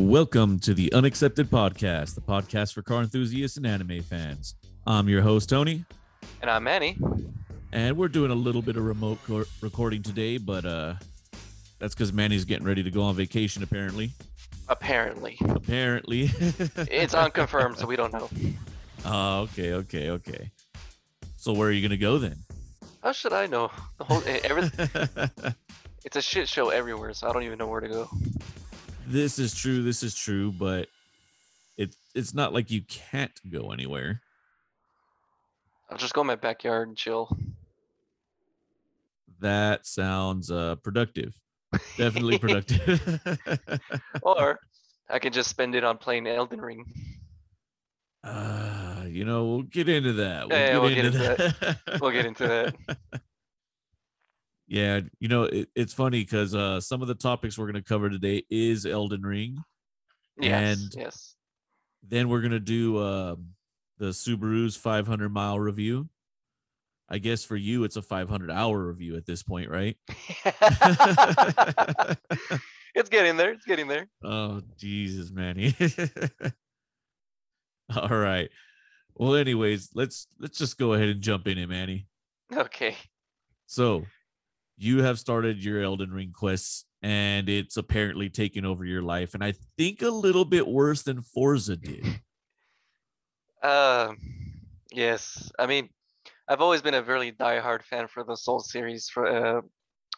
Welcome to the Unaccepted Podcast, the podcast for car enthusiasts and anime fans. I'm your host, Tony, And I'm Manny. and we're doing a little bit of remote co- recording today, but uh, that's because Manny's getting ready to go on vacation, apparently. Apparently. Apparently. It's unconfirmed, so we don't know. Oh, okay, okay, okay. So where are you gonna go then? How should I know? The whole eh, every, it's a shit show everywhere, so I don't even know where to go. This is true. This is true, but it it's not like you can't go anywhere. I'll just go in my backyard and chill. That sounds uh productive. Definitely productive. Or I can just spend it on playing Elden Ring. uh, you know, we'll get into that. Yeah, we'll get into that. We'll get into that. yeah, you know, it, it's funny because uh some of the topics we're gonna cover today is Elden Ring. Yes. And- yes. Then we're gonna do um the Subaru's 500 mile review. I guess for you, it's a 500 hour review at this point, right? it's getting there. It's getting there. oh, Jesus, Manny. All right. Well, anyways, let's let's just go ahead and jump in, it, Manny. Okay. So, you have started your Elden Ring quests, and it's apparently taken over your life, and I think a little bit worse than Forza did. Um, yes. I mean, I've always been a really diehard fan for the Soul series for uh,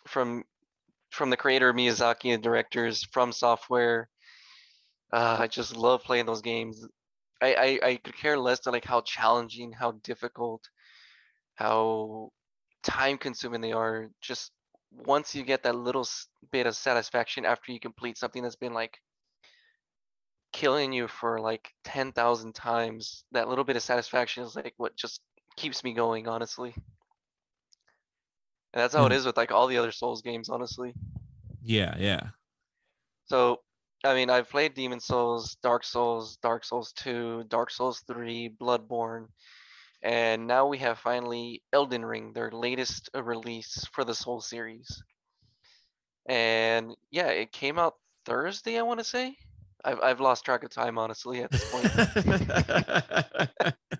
from from the creator Miyazaki and directors FromSoftware. Uh, I just love playing those games. I, I I could care less to like how challenging, how difficult, how time consuming they are. Just once you get that little s- bit of satisfaction after you complete something that's been like killing you for like 10,000 times, that little bit of satisfaction is like what just keeps me going, honestly. And that's how it hmm. And- with like all the other Souls games, honestly. Yeah, yeah. So, I mean, I've played Demon Souls, Dark Souls, Dark Souls 2, Dark Souls 3, Bloodborne, and now we have finally Elden Ring, their latest uh, release for the Soul series. And yeah, it came out Thursday, I want to say. I've I've lost track of time, honestly, at this point.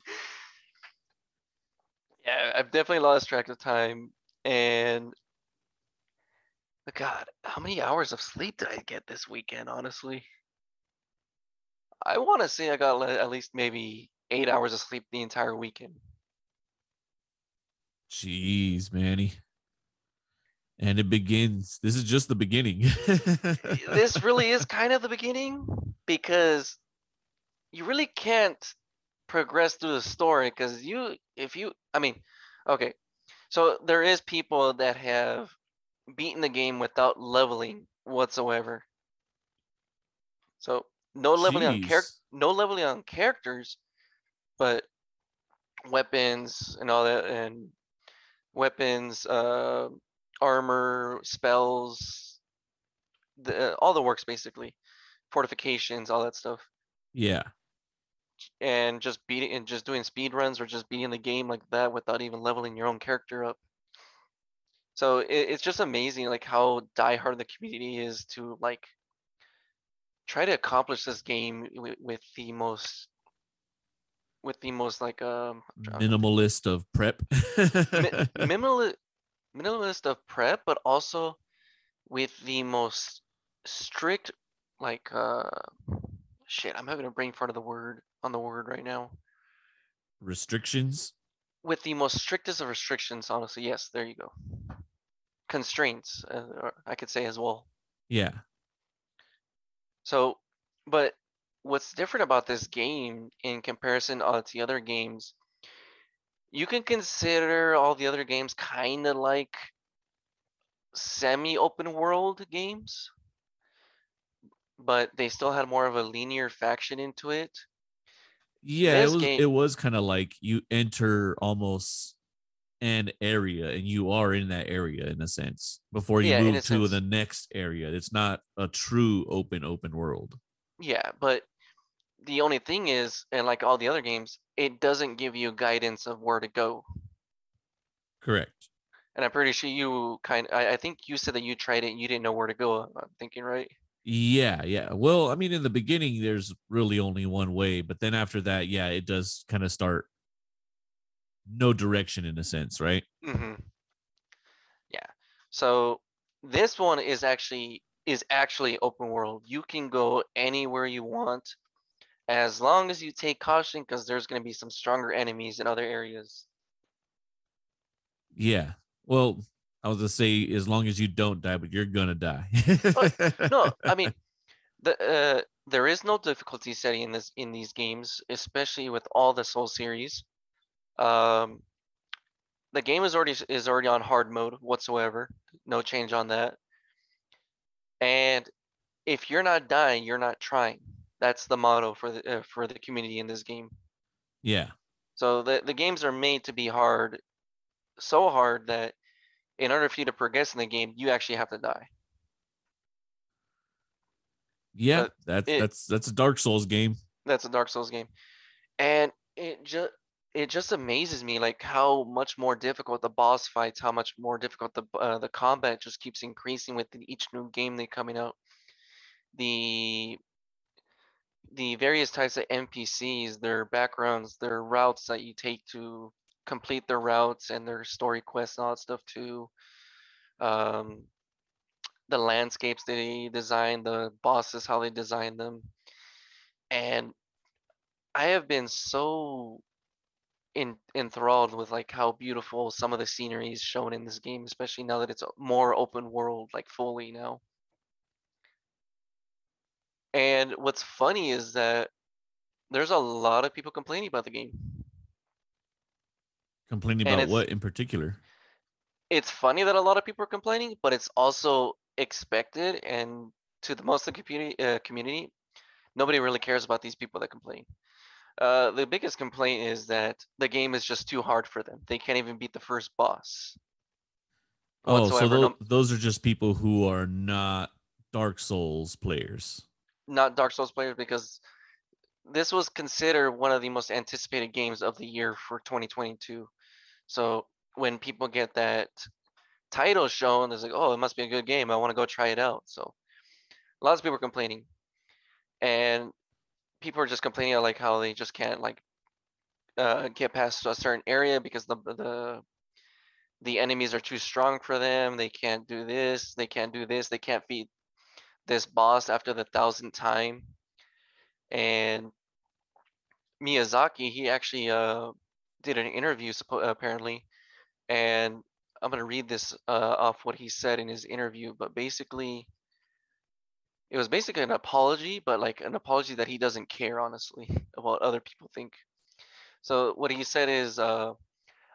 Yeah, I've definitely lost track of time. And but God, how many hours of sleep did I get this weekend, honestly? I want to say I got at least maybe eight hours of sleep the entire weekend. Jeez, Manny. And it begins. This is just the beginning. This really is kind of the beginning because you really can't progress through the story because you, if you, I mean, okay, so there is people that have beaten the game without leveling whatsoever. So no leveling on character, Jeez. no leveling on characters, but weapons and all that, and weapons, uh, armor, spells, the all the works basically, fortifications, all that stuff, yeah. and just beating and just doing speed runs or just beating the game like that without even leveling your own character up. So it, it's just amazing like how diehard the community is to like try to accomplish this game with, with the most with the most like um Minimalist of prep. minimal minimalist of prep, but also with the most strict like uh shit. I'm having a brain fart of the word on the word right now. Restrictions. With the most strictest of restrictions, honestly. Yes, there you go. Constraints, uh, I could say as well. Yeah. So, but what's different about this game in comparison to other games, you can consider all the other games kind of like semi-open world games, but they still had more of a linear faction into it. Yeah, it was game- it was kind of like you enter almost an area and you are in that area in a sense before you Yeah, move to sense. the next area. It's not a true open open world. Yeah, but the only thing is, and like all the other games, it doesn't give you guidance of where to go. Correct. And I'm pretty sure you kind I, I think you said that you tried it and you didn't know where to go. I'm thinking, right? Yeah, yeah. Well, I mean, in the beginning, there's really only one way, but then after that, yeah, it does kind of start no direction in a sense, right? hmm Yeah. So this one is actually is actually open world. You can go anywhere you want as long as you take caution because there's going to be some stronger enemies in other areas. Yeah. Well, I was gonna say as long as you don't die, but you're gonna die. No, I mean the uh, there is no difficulty setting in this in these games, especially with all the Soul series. Um, the game is already is already on hard mode whatsoever. No change on that. And if you're not dying, you're not trying. That's the motto for the uh, for the community in this game. yeah. So the the games are made to be hard, so hard that in order for you to progress in the game, you actually have to die. Yeah. But That's it- that's that's a Dark Souls game. That's a Dark Souls game, and it just it just amazes me like how much more difficult the boss fights, how much more difficult the uh, the combat just keeps increasing with each new game they coming out. The the various types of NPCs, their backgrounds, their routes that you take to complete their routes and their story quests and all that stuff too. Um, the landscapes they design, the bosses, how they design them. And I have been so in, enthralled with like how beautiful some of the scenery is shown in this game, especially now that it's more open world, like fully now. And what's funny is that there's a lot of people complaining about the game. Complaining And about what in particular? It's funny that a lot of people are complaining, but it's also expected. And to the most of the community, uh, community, nobody really cares about these people that complain. Uh, the biggest complaint is that the game is just too hard for them. They can't even beat the first boss. Oh, so whatsoever, tho- no- those are just people who are not Dark Souls players. Not Dark Souls players because this was considered one of the most anticipated games of the year for 2022. So when people get that title shown, it's like, oh, it must be a good game. I want to go try it out. So lots of people are complaining, and people are just complaining like how they just can't like uh, get past a certain area because the the the enemies are too strong for them. They can't do this. They can't do this. They can't beat this boss after the thousandth time. And Miyazaki, he actually uh, did an interview apparently, and I'm gonna read this uh, off what he said in his interview. But basically, it was basically an apology, but like an apology that he doesn't care honestly about other people think. So what he said is, uh,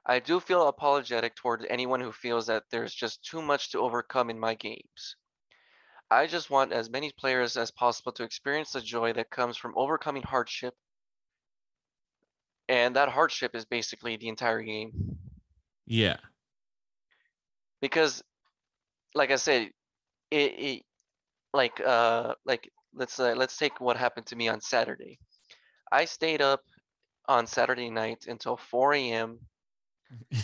I do feel apologetic toward anyone who feels that there's just too much to overcome in my games. I just want as many players as possible to experience the joy that comes from overcoming hardship. And that hardship is basically the entire game. Yeah. Because like I said, it, it like uh like let's uh, let's take what happened to me on Saturday. I stayed up on Saturday night until 4 a.m.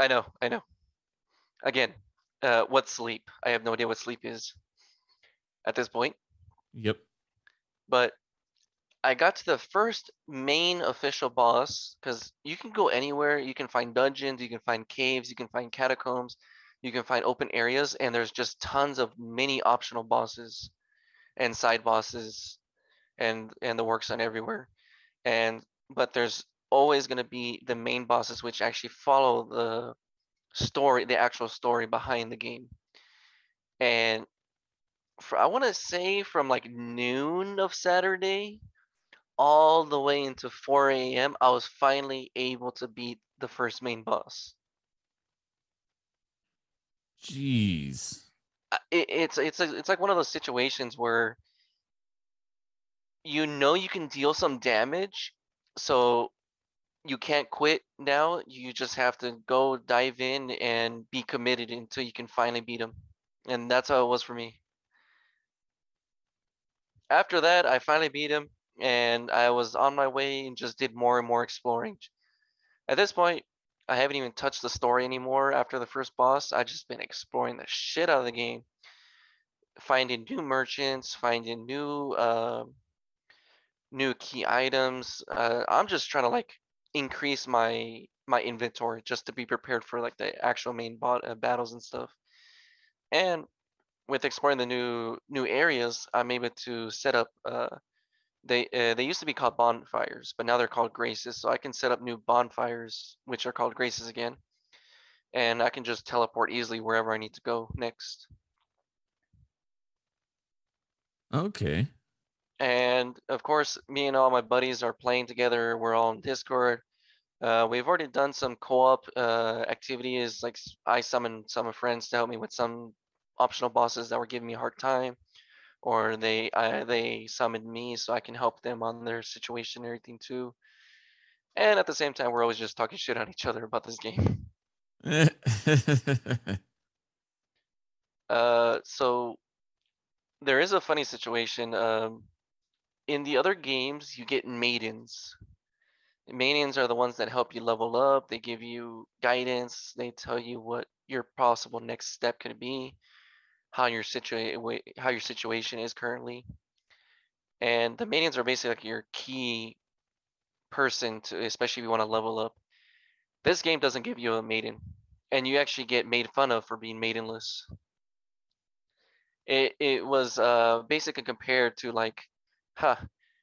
I know, I know. Again, uh, what sleep? I have no idea what sleep is at this point. Yep. But I got to the first main official boss because you can go anywhere. You can find dungeons, you can find caves, you can find catacombs, you can find open areas, and there's just tons of mini optional bosses and side bosses and and the works on everywhere. And but there's always going to be the main bosses which actually follow the story, the actual story behind the game. And for, I want to say from like noon of Saturday all the way into 4 a.m., I was finally able to beat the first main boss. Jeez. It, it's it's it's like one of those situations where you know you can deal some damage, so you can't quit now. You just have to go dive in and be committed until you can finally beat him. And that's how it was for me. After that, I finally beat him and I was on my way and just did more and more exploring. At this point, I haven't even touched the story anymore after the first boss. I've just been exploring the shit out of the game. finding new merchants, finding new um new key items. Uh, I'm just trying to like increase my my inventory just to be prepared for like the actual main uh, battles and stuff. And with exploring the new new areas, I'm able to set up. Uh, they uh, they used to be called bonfires, but now they're called graces. So I can set up new bonfires, which are called graces again, and I can just teleport easily wherever I need to go next. Okay. And of course, me and all my buddies are playing together. We're all on Discord. Uh, we've already done some co-op uh, activities, like I summoned some friends to help me with some optional bosses that were giving me a hard time, or they I, they summoned me so I can help them on their situation and everything too. And at the same time, we're always just talking shit on each other about this game. Uh, so there is a funny situation. Um, in the other games, you get maidens. Maidens are the ones that help you level up. They give you guidance. They tell you what your possible next step could be, how your how your situation is currently. And the maidens are basically like your key person to, especially if you want to level up. This game doesn't give you a maiden, and you actually get made fun of for being maidenless. It it was uh basically compared to like, huh,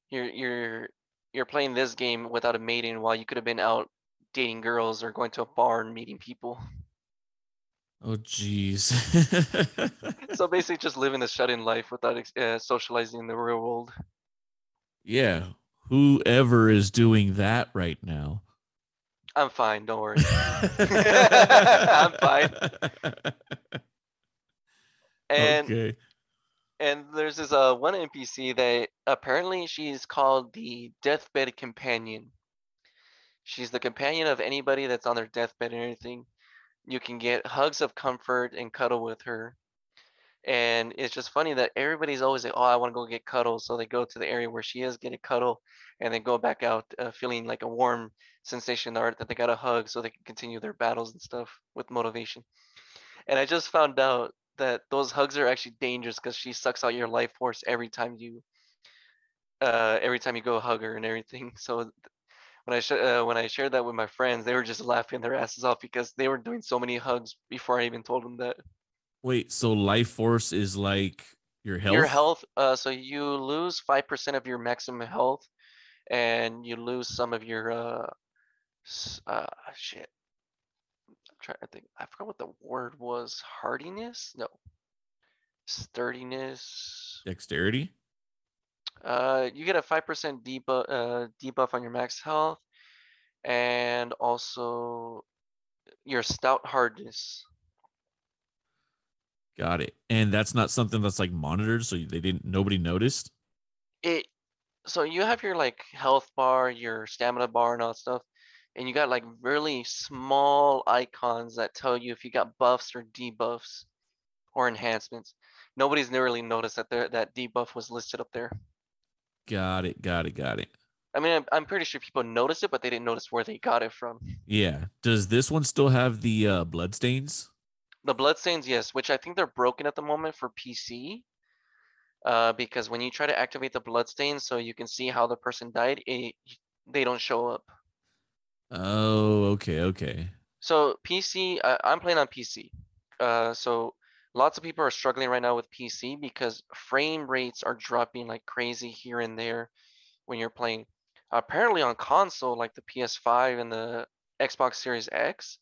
you're you're you're playing this game without a maiden while you could have been out dating girls or going to a bar and meeting people. oh jeez. So basically, just living a shut-in life without uh, socializing in the real world. yeah. Whoever is doing that right now. I'm fine, don't worry. I'm fine. And okay. And there's this uh one NPC that apparently she's called the deathbed companion. She's the companion of anybody that's on their deathbed and everything. You can get hugs of comfort and cuddle with her. And it's just funny that everybody's always like, "Oh, I want to go get cuddles," so they go to the area where she is, get a cuddle, and then go back out uh, feeling like a warm sensation that they got a hug, so they can continue their battles and stuff with motivation. And I just found out that those hugs are actually dangerous because she sucks out your life force every time you uh every time you go hug her and everything. So when I sh- uh, when I shared that with my friends, they were just laughing their asses off because they were doing so many hugs before I even told them that. Wait, so life force is like your health? Your health, uh, so you lose five percent of your maximum health, and you lose some of your uh, uh shit. Trying to think. I forgot what the word was. Hardiness? No. Sturdiness. Dexterity? Uh, you get a five percent debuff uh debuff on your max health, and also your stout hardness. Got it. And that's not something that's like monitored, so they didn't nobody noticed. It so you have your like health bar, your stamina bar, and all that stuff, and you got like really small icons that tell you if you got buffs or debuffs or enhancements. Nobody's really noticed that there that debuff was listed up there. Got it. Got it. Got it. I mean, I'm, I'm pretty sure people noticed it, but they didn't notice where they got it from. Yeah. Does this one still have the uh blood stains? The bloodstains, yes, which I think they're broken at the moment for PC. Uh, because when you try to activate the blood bloodstains so you can see how the person died, it, they don't show up. Oh, okay, okay. So PC, I, I'm playing on PC. Uh, so lots of people are struggling right now with PC because frame rates are dropping like crazy here and there when you're playing. Apparently on console, like the PS5 and the Xbox Series X,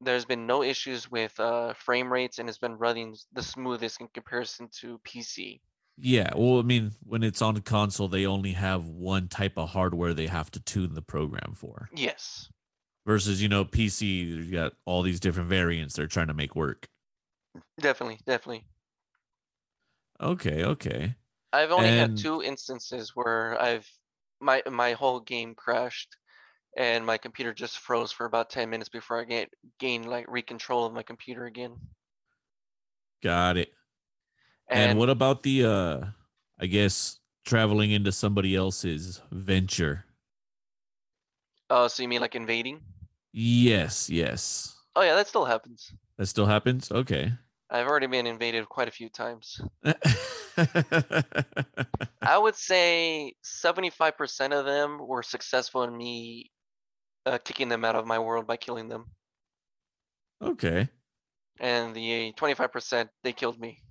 there's been no issues with uh, frame rates and it's been running the smoothest in comparison to PC. Yeah, well, I mean, when it's on console, they only have one type of hardware they have to tune the program for. Yes. Versus, you know, PC, you got all these different variants they're trying to make work. Definitely, definitely. Okay, okay. I've only had two instances where I've my my whole game crashed and my computer just froze for about 10 minutes before I get gained like recontrol of my computer again. Got it. And, what about the uh I guess traveling into somebody else's venture? uh so you mean like invading? Yes, yes. Oh yeah, that still happens. That still happens? Okay. I've already been invaded quite a few times. I would say 75% of them were successful in me uh, kicking them out of my world by killing them. okay. And the 25% they killed me.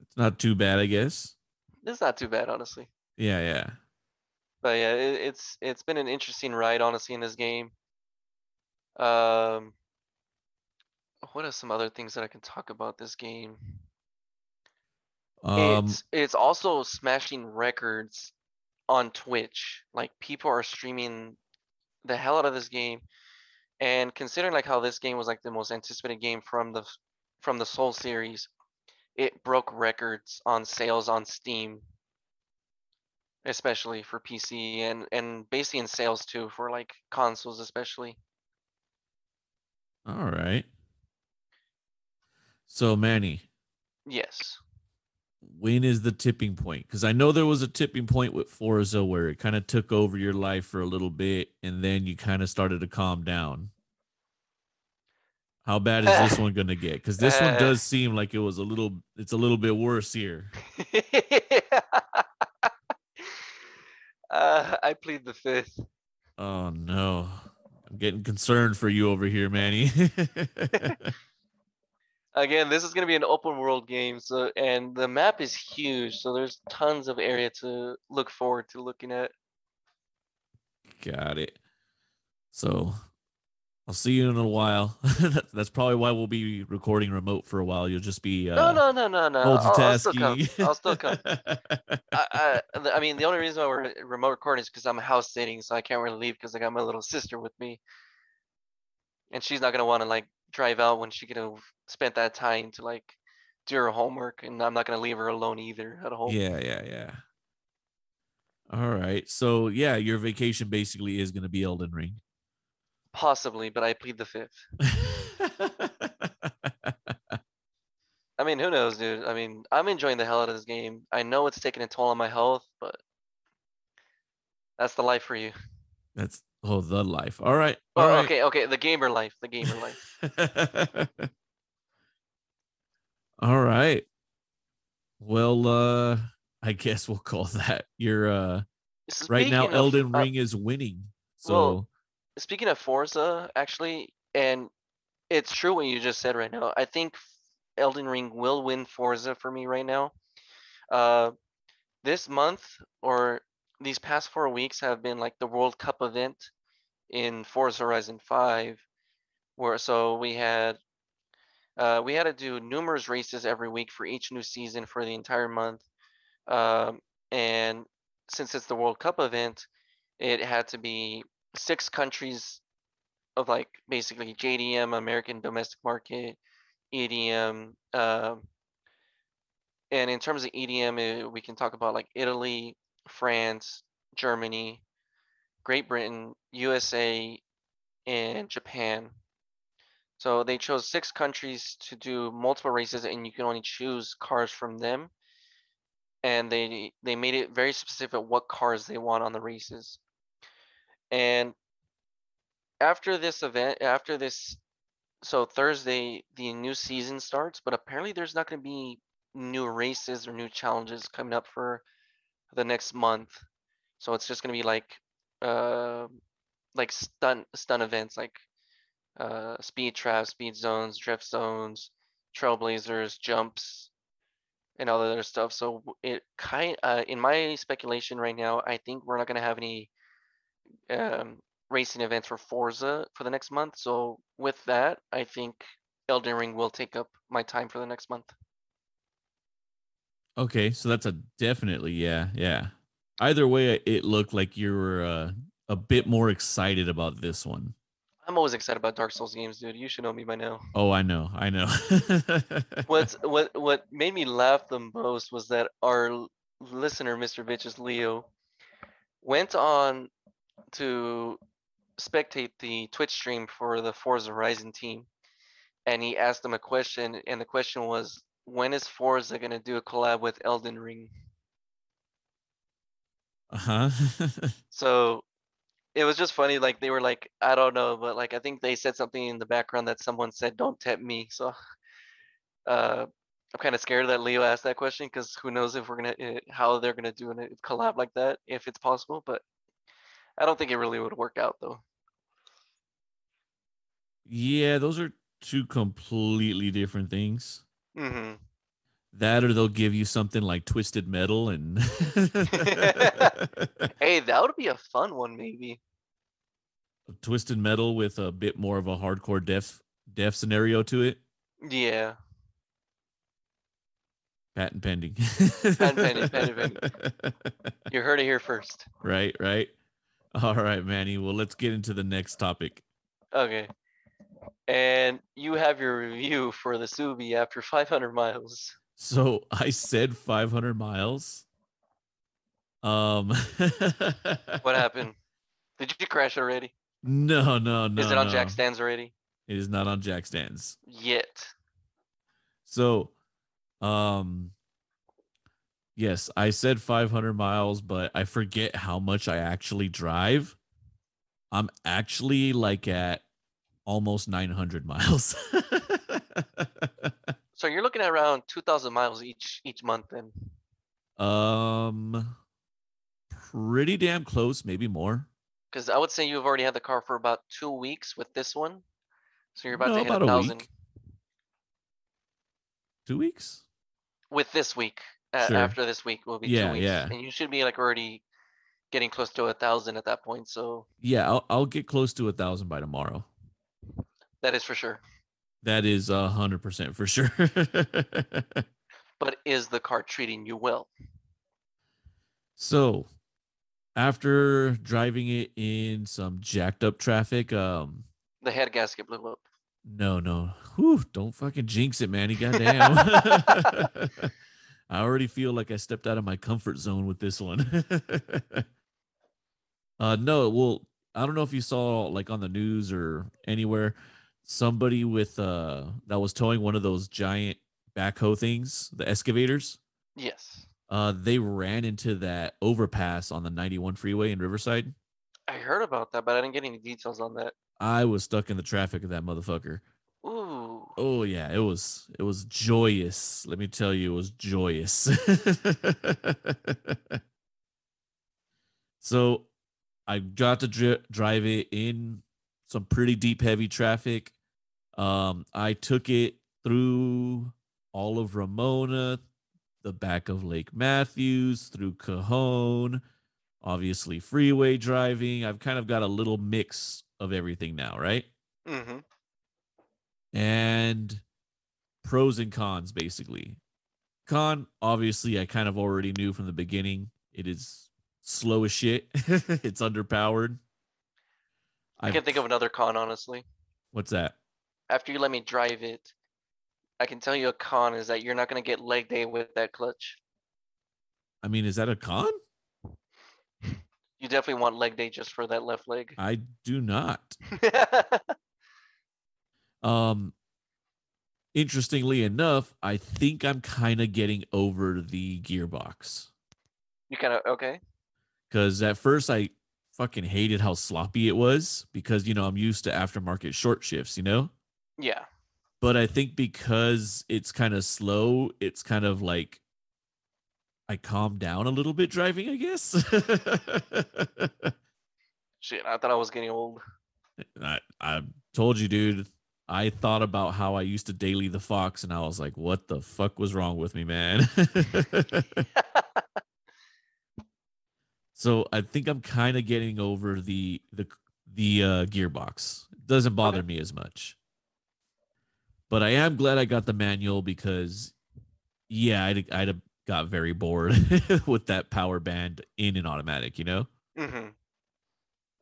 It's not too bad, I guess. It's not too bad, honestly. Yeah, yeah. But yeah, it, it's it's been an interesting ride, honestly, in this game. Um, what are some other things that I can talk about this game? Um, It's it's also smashing records on Twitch. Like people are streaming the hell out of this game. And considering like how this game was like the most anticipated game from the from the Soul series, it broke records on sales on Steam. Especially for PC and and basically in sales too for like consoles especially. all right. So Manny, Yes. when is the tipping point? Because I know there was a tipping point with Forza where it kind of took over your life for a little bit, and then you kind of started to calm down. How bad is this one gonna get? Because this one does seem like it was a little. It's a little bit worse here. uh, I plead the fifth. Oh no, I'm getting concerned for you over here, Manny. Again, this is gonna be an open world game, so and the map is huge, so there's tons of area to look forward to looking at. Got it. So I'll see you in a while. That's probably why we'll be recording remote for a while. You'll just be uh, No, no, no, no, no. I'll, I'll still come. I'll still come. I, I, I mean, the only reason why we're remote recording is because I'm house sitting, so I can't really leave because I got my little sister with me, and she's not gonna want to like drive out when she could have spent that time to like do her homework, and I'm not gonna leave her alone either at home. yeah, yeah, yeah. All right. So yeah, your vacation basically is gonna be Elden Ring. Possibly, but I plead the fifth. I mean, who knows, dude? I mean, I'm enjoying the hell out of this game. I know it's taking a toll on my health, but that's the life for you. That's oh the life. All right. All Well, right. okay, okay, the gamer life, the gamer life. All right. Well, uh I guess we'll call that your uh right now of- Elden uh, Ring is winning. So well, speaking of Forza, actually, and it's true what you just said right now. I think Elden Ring will win Forza for me right now. Uh, this month or these past four weeks have been like the World Cup event in Forza Horizon 5, where so we had uh, we had to do numerous races every week for each new season for the entire month. Um, and since it's the World Cup event, it had to be six countries of like basically JDM, American domestic market, EDM. Um, and in terms of EDM, uh, we can talk about like Italy, France, Germany, Great Britain, USA, and Japan. So they chose six countries to do multiple races, and you can only choose cars from them. And they they made it very specific what cars they want on the races. And after this event, after this, so Thursday the new season starts, but apparently there's not going to be new races or new challenges coming up for the next month. So it's just going to be like, uh, like stunt stunt events like uh, speed traps, speed zones, drift zones, trailblazers, jumps, and all that other stuff. So it kind, uh, in my speculation right now, I think we're not gonna have any um, racing events for Forza for the next month. So with that, I think Elden Ring will take up my time for the next month. okay, so that's a definitely yeah, yeah. Either way, it looked like you were uh, a bit more excited about this one. I'm always excited about Dark Souls games, dude. You should know me by now. Oh, I know, I know. What's what what made me laugh the most was that our listener, Mr. Bitches Leo, went on to spectate the Twitch stream for the Forza Horizon team, and he asked them a question, and the question was, "When is Forza gonna do a collab with Elden Ring?" uh huh. So it was just funny. Like they were like, "I don't know," but like I think they said something in the background that someone said, "Don't tempt me." So Uh, I'm kind of scared that Leo asked that question because who knows if we're gonna uh, how they're gonna do a collab like that if it's possible, but I don't think it really would work out though. Yeah, those are two completely different things. hmm That or they'll give you something like Twisted Metal and Hey, that would be a fun one maybe. Twisted Metal with a bit more of a hardcore death death scenario to it. Yeah. Patent pending. pending, patent You heard it here first. Right, right. All right, Manny. Well, let's get into the next topic. Okay. And you have your review for the Subi after 500 miles. So I said 500 miles. Um, What happened? Did you crash already? No, no, no. Is it on no. jack stands already? It is not on jack stands. Yet. So, um, yes, I said 500 miles, but I forget how much I actually drive. I'm actually like at almost 900 miles. So you're looking at around 2,000 miles each each month then. um, pretty damn close, maybe more. Because I would say you've already had the car for about two weeks with this one. So you're about No, to hit about a thousand week. Two weeks? with this week. Uh, Sure. After this week will be Yeah, two weeks. yeah. And you should be like already getting close to a thousand at that point. So Yeah, I'll, I'll get close to a thousand by tomorrow. that is for sure. That is a hundred percent for sure. But is the car treating you well? so after driving it in some jacked up traffic, um, The head gasket blew up. no, no, Whew, don't fucking jinx it, Manny. Goddamn. I already feel like I stepped out of my comfort zone with this one. uh no, well, I don't know if you saw like on the news or anywhere somebody with uh that was towing one of those giant backhoe things, the excavators. Yes. Uh they ran into that overpass on the 91 freeway in Riverside. I heard about that, but I didn't get any details on that. I was stuck in the traffic of that motherfucker. Oh yeah, it was it was joyous. Let me tell you, it was joyous. so I got to dri- drive it in some pretty deep heavy traffic. Um I took it through all of Ramona, the back of Lake Mathews, through Cajon, obviously freeway driving. I've kind of got a little mix of everything now, right? Mm-hmm. And pros and cons basically. Con, obviously, I kind of already knew from the beginning. It is slow as shit. it's underpowered. I can't think of another con, honestly. What's that? After you let me drive it, I can tell you a con is that you're not gonna get leg day with that clutch. I mean, is that a con? You definitely want leg day just for that left leg. I do not. Um, interestingly enough, I think I'm kind of getting over the gearbox you kind of okay. because at first I fucking hated how sloppy it was because you know I'm used to aftermarket short shifts, you know. Yeah. but I think because it's kind of slow, it's kind of like I calm down a little bit driving, I guess. Shit, I thought I was getting old. I, I told you, dude. I thought about how I used to daily the Fox, and I was like, "What the fuck was wrong with me, man?" so I think I'm kind of getting over the the the uh, gearbox. It doesn't bother me as much. But I am glad I got the manual because, yeah, I'd I'd have got very bored with that power band in an automatic, you know. hmm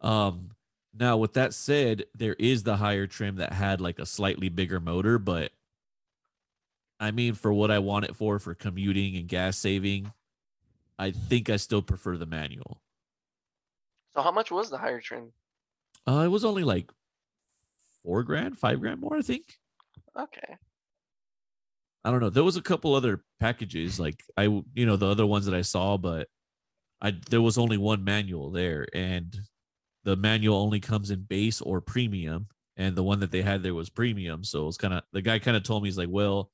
Um, now with that said, there is the higher trim that had like a slightly bigger motor, but I mean, for what I want it for, for commuting and gas saving, I think I still prefer the manual. So how much was the higher trim? Uh, it was only like four grand, five grand more, I think. Okay. I don't know. There was a couple other packages, like I, you know, the other ones that I saw, but I there was only one manual there, and the manual only comes in base or premium, and the one that they had there was premium. So it was kind of the guy kind of told me he's like, well,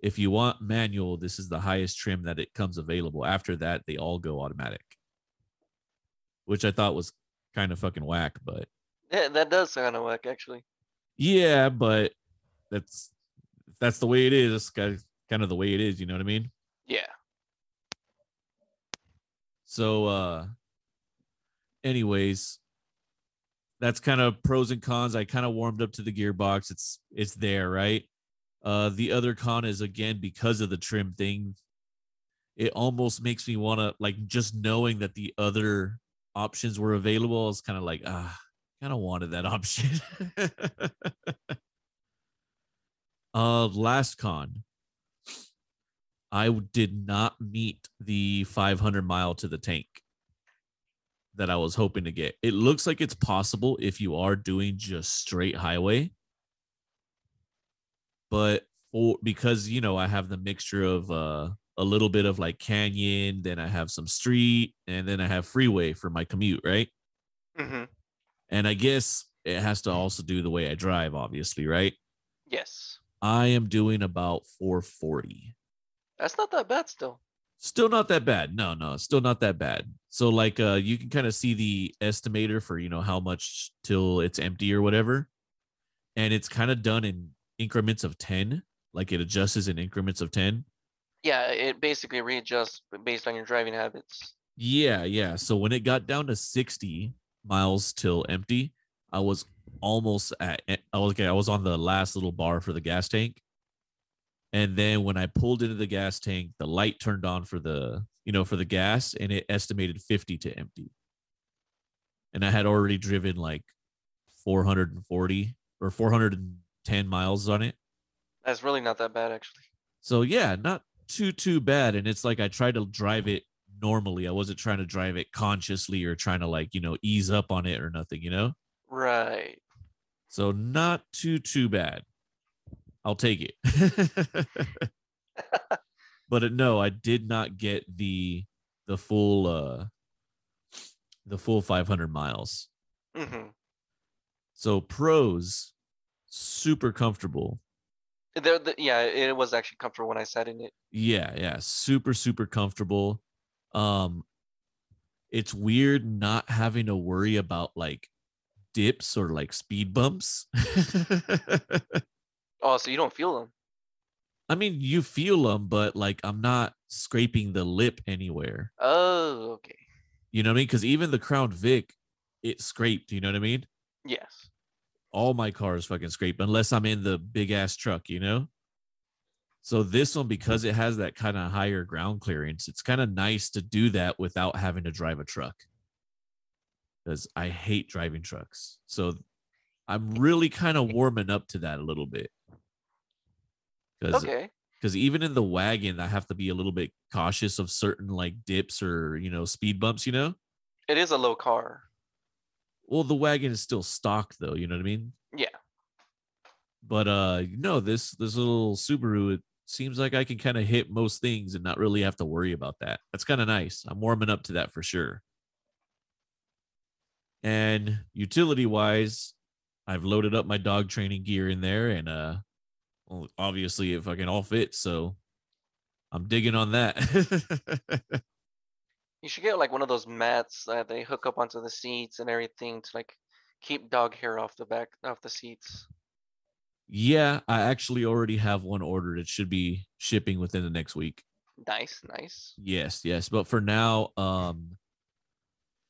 If you want manual, this is the highest trim that it comes available. After that, they all go automatic, which I thought was kind of fucking whack. But Yeah, that does sound of whack, actually. yeah, but that's that's the way it is. It's kind kind of the way it is. You know what I mean? Yeah. So, uh, anyways, that's kind of pros and cons. I kind of warmed up to the gearbox. It's it's there, right? Uh, the other con is again because of the trim thing. It almost makes me want to like just knowing that the other options were available. Is kind of like ah, kind of wanted that option. uh, last con. I did not meet the 500 mile to the tank that I was hoping to get. It looks like it's possible if you are doing just straight highway. But for because you know, I have the mixture of uh a little bit of like canyon, then I have some street, and then I have freeway for my commute, right? hmm And I guess it has to also do the way I drive, obviously, right? Yes. I am doing about 440. That's not that bad still. Still not that bad. No no still not that bad. So like uh you can kind of see the estimator for you know how much till it's empty or whatever. And it's kind of done in increments of 10 like it adjusts in increments of 10 Yeah, it basically readjusts based on your driving habits. yeah yeah. So when it got down to 60 miles till empty i was almost at e- i was okay i was on the last little bar for the gas tank and then when i pulled into the gas tank the light turned on for the you know for the gas and it estimated 50 to empty and i had already driven like 440 or 410 miles on it That's really not that bad, actually. so yeah, not too too bad. And it's like I tried to drive it normally. I wasn't trying to drive it consciously or trying to like, you know, ease up on it or nothing, you know? Right. So not too too bad. I'll take it. but uh, no, I did not get the the full uh the full 500 miles. hmm So pros super comfortable. There, the, yeah, it was actually comfortable when I sat in it. Yeah, yeah, super super comfortable. Um it's weird not having to worry about like dips or like speed bumps. Oh, so you don't feel them? I mean, you feel them, but like I'm not scraping the lip anywhere. Oh, okay. You know what I mean? Because even the Crown Vic, it scraped. You know what I mean? Yes. All my cars fucking scrape unless I'm in the big ass truck. You know. So this one, because it has that kind of higher ground clearance, it's kind of nice to do that without having to drive a truck. Because I hate driving trucks. So I'm really kind of warming up to that a little bit. Because Okay. because even in the wagon, I have to be a little bit cautious of certain like dips or you know speed bumps. You know, It is a low car. well the wagon is still stock though. You know what I mean? Yeah. But uh, no, this this little Subaru, it seems like I can kind of hit most things and not really have to worry about that. That's kind of nice. I'm warming up to that for sure. And utility wise, I've loaded up my dog training gear in there, and uh, well, obviously it fucking all fits. So I'm digging on that. You should get like one of those mats that they hook up onto the seats and everything to like keep dog hair off the back off the seats. yeah, I actually already have one ordered. It should be shipping within the next week. Nice, nice. Yes, yes. But for now, um,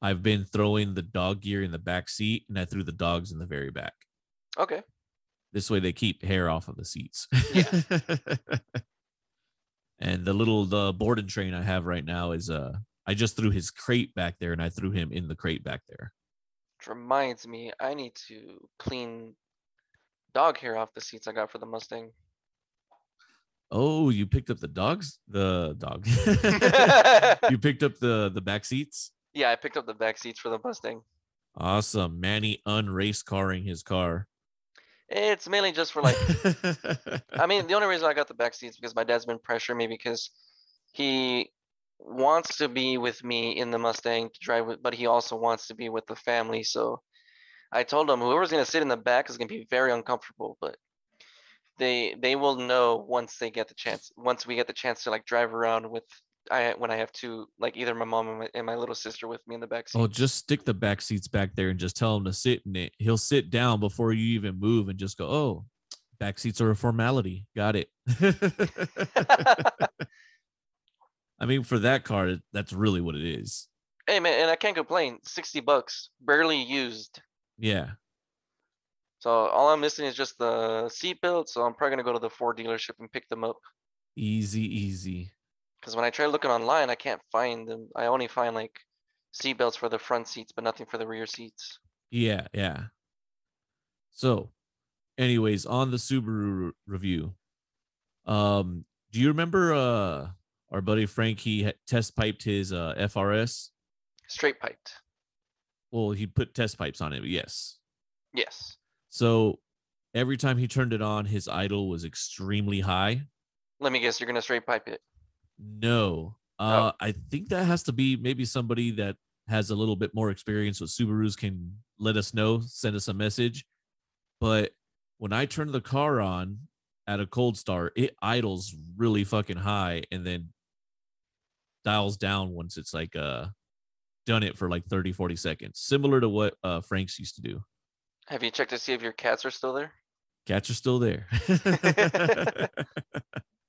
I've been throwing the dog gear in the back seat, and I threw the dogs in the very back. Okay. This way, they keep hair off of the seats. Yeah. and the little the board and train I have right now is uh, I just threw his crate back there, and I threw him in the crate back there. Which reminds me, I need to clean dog hair off the seats I got for the Mustang. Oh, you picked up the dogs, the dog. you picked up the the back seats. yeah, I picked up the back seats for the Mustang. Awesome, Manny unrace carring his car. It's mainly just for like I mean, the only reason I got the back seats because my dad's been pressuring me because he wants to be with me in the Mustang to drive with, but he also wants to be with the family. So I told him whoever's gonna sit in the back is gonna be very uncomfortable. But they they will know once they get the chance. Once we get the chance to like drive around with I when I have two like either my mom and my, and my little sister with me in the back oh, seat. Oh, just stick the back seats back there and just tell him to sit in it. He'll sit down before you even move and just go, "Oh, back seats are a formality. Got it." I mean, for that car, that's really what it is. hey man, and I can't complain. Sixty bucks, barely used. Yeah. So all I'm missing is just the seatbelt. So I'm probably gonna go to the Ford dealership and pick them up. Easy, easy. Because when I try looking online, I can't find them. I only find like seatbelts for the front seats, but nothing for the rear seats. Yeah, yeah. So, anyways, on the Subaru re- review, um, do you remember uh our buddy Frankie test piped his uh FRS. Straight piped. Well, he put test pipes on it. Yes. Yes. So every time he turned it on, his idle was extremely high. Let me guess, you're gonna straight pipe it. No. Uh, I think that has to be maybe somebody that has a little bit more experience with Subarus can let us know, send us a message. But when I turn the car on at a cold start, it idles really fucking high and then dials down once it's like uh done it for like 30 40 seconds similar to what uh frank's used to do Have you checked to see if your cats are still there? Cats are still there.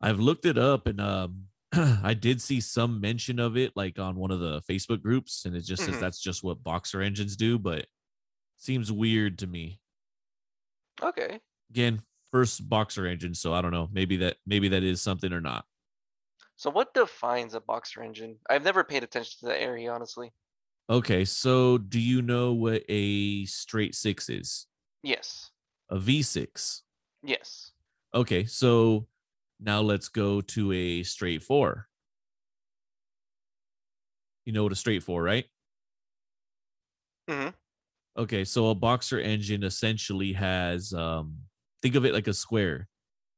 I've looked it up and um I did see some mention of it like on one of the Facebook groups and it just says Mhm. that's just what boxer engines do, but seems weird to me. Okay. Again, first boxer engine, so I don't know. Maybe that maybe that is something or not. So what defines a boxer engine? I've never paid attention to that area, honestly. Okay, so do you know what a straight six is? Yes. A V6. Yes. Okay, so now let's go to a straight four. You know what a straight four, right? Mhm. Okay, so a boxer engine essentially has um think of it like a square.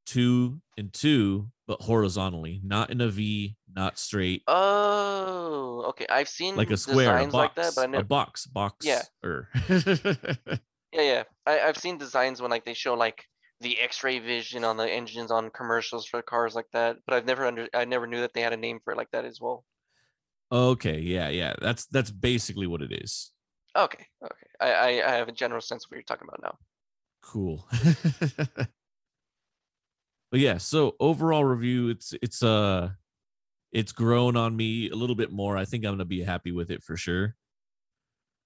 Two and two, but horizontally, not in a V, not straight, Oh, okay. I've seen like a square, a designs like that, box, but I a never. box, box. Yeah. Yeah, yeah. I, I've seen designs when like they show like the X-ray vision on the engines on commercials for cars like that, but I've never under I never knew that they had a name for it like that as well. okay, yeah, yeah. That's that's basically what it is. Okay, okay. I, I, I have a general sense of what you're talking about now. cool but yeah so overall review it's it's uh it's grown on me a little bit more i think i'm gonna be happy with it for sure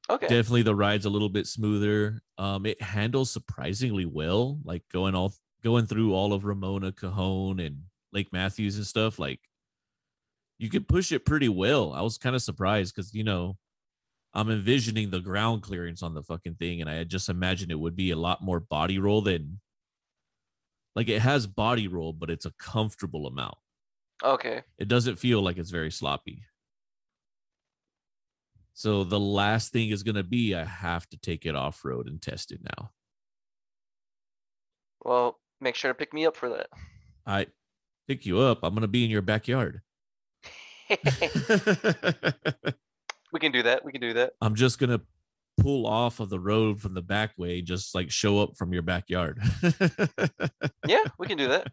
Okay. definitely the ride's a little bit smoother um it handles surprisingly well like going all going through all of ramona cajon and lake Mathews and stuff like you could push it pretty well i was kind of surprised because you know i'm envisioning the ground clearance on the fucking thing and i had just imagined it would be a lot more body roll than like it has body roll but it's a comfortable amount Okay. it doesn't feel like it's very sloppy. So the last thing is going to be I have to take it off road and test it now. Well, make sure to pick me up for that. I pick you up. I'm going to be in your backyard. we can do that. We can do that. I'm just going to pull off of the road from the back way, just like show up from your backyard. Yeah, we can do that.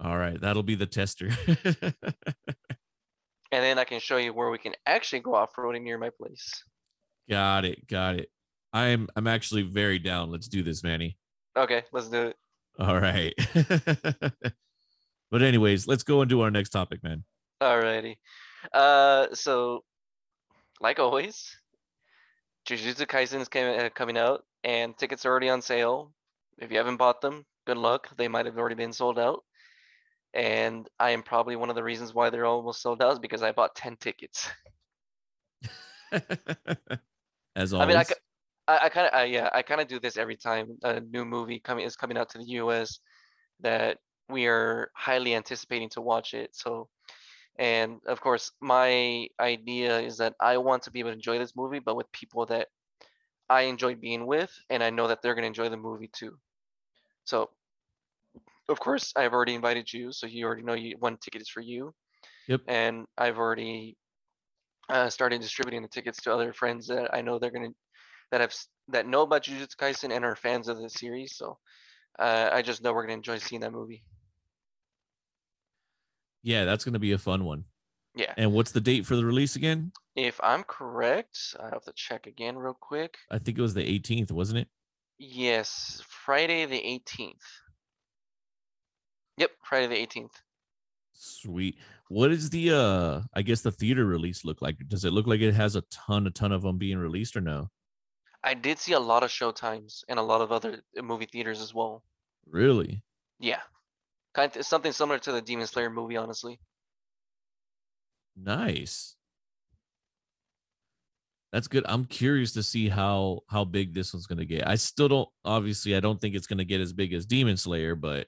All right. That'll be the tester. And then I can show you where we can actually go off-roading near my place. got it. Got it. I'm I'm actually very down. Let's do this, Manny. Okay, let's do it. All right. but anyways, let's go into our next topic, man. Alrighty. Uh, so like always, Jujutsu Kaisen is coming, uh, coming out, and tickets are already on sale. If you haven't bought them, good luck. They might have already been sold out. And I am probably one of the reasons why they're almost sold out is because I bought ten tickets. As always. I mean, I, I, I kind of, I, yeah, I kind of do this every time a new movie coming is coming out to the U.S. that we are highly anticipating to watch it. So, and of course, my idea is that I want to be able to enjoy this movie, but with people that I enjoy being with, and I know that they're gonna enjoy the movie too. So, of course, I've already invited you, so you already know you one ticket is for you. Yep. And I've already uh, started distributing the tickets to other friends that I know they're gonna that have s- that know about Jujutsu Kaisen and are fans of the series. So uh, I just know we're gonna enjoy seeing that movie. Yeah, that's gonna be a fun one. Yeah. And what's the date for the release again? If I'm correct, I have to check again real quick. I think it was the 18th, wasn't it? Yes, Friday the 18th. Yep, Friday the 18th. Sweet. What is the uh I guess the theater release look like? Does it look like it has a ton a ton of them being released or no? I did see a lot of show times and a lot of other uh, movie theaters as well. Really? Yeah. Kind of something similar to the Demon Slayer movie, honestly. Nice. That's good. I'm curious to see how how big this one's gonna get. I still don't obviously I don't think it's gonna get as big as Demon Slayer, but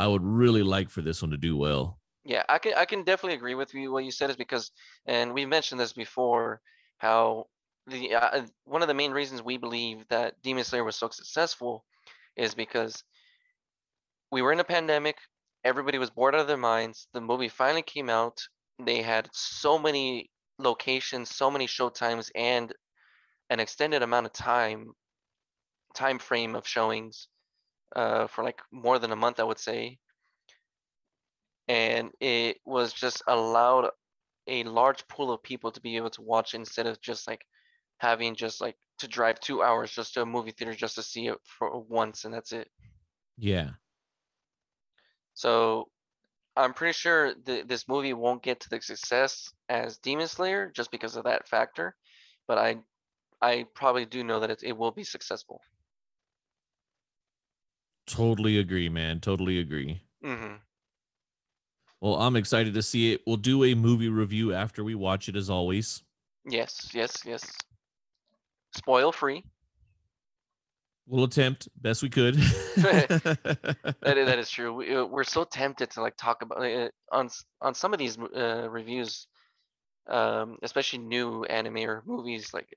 I would really like for this one to do well. Yeah, I can I can definitely agree with you. What you said is because, and we mentioned this before, how the uh, one of the main reasons we believe that Demon Slayer was so successful is because we were in a pandemic. Everybody was bored out of their minds. The movie finally came out. They had so many locations, so many show times, and an extended amount of time time frame of showings uh, for like more than a month, I would say. And it was just allowed a large pool of people to be able to watch instead of just like having just like to drive two hours just to a movie theater just to see it for once and that's it. Yeah. So I'm pretty sure th- this movie won't get to the success as Demon Slayer just because of that factor, but I I probably do know that it, it will be successful. Totally agree, man. Totally agree. hmm Well, I'm excited to see it. We'll do a movie review after we watch it, as always. Yes, yes, yes. Spoil free. We'll attempt best we could. That is, that is true. We, uh, we're so tempted to like talk about it on on some of these uh, reviews, um, especially new anime or movies. Like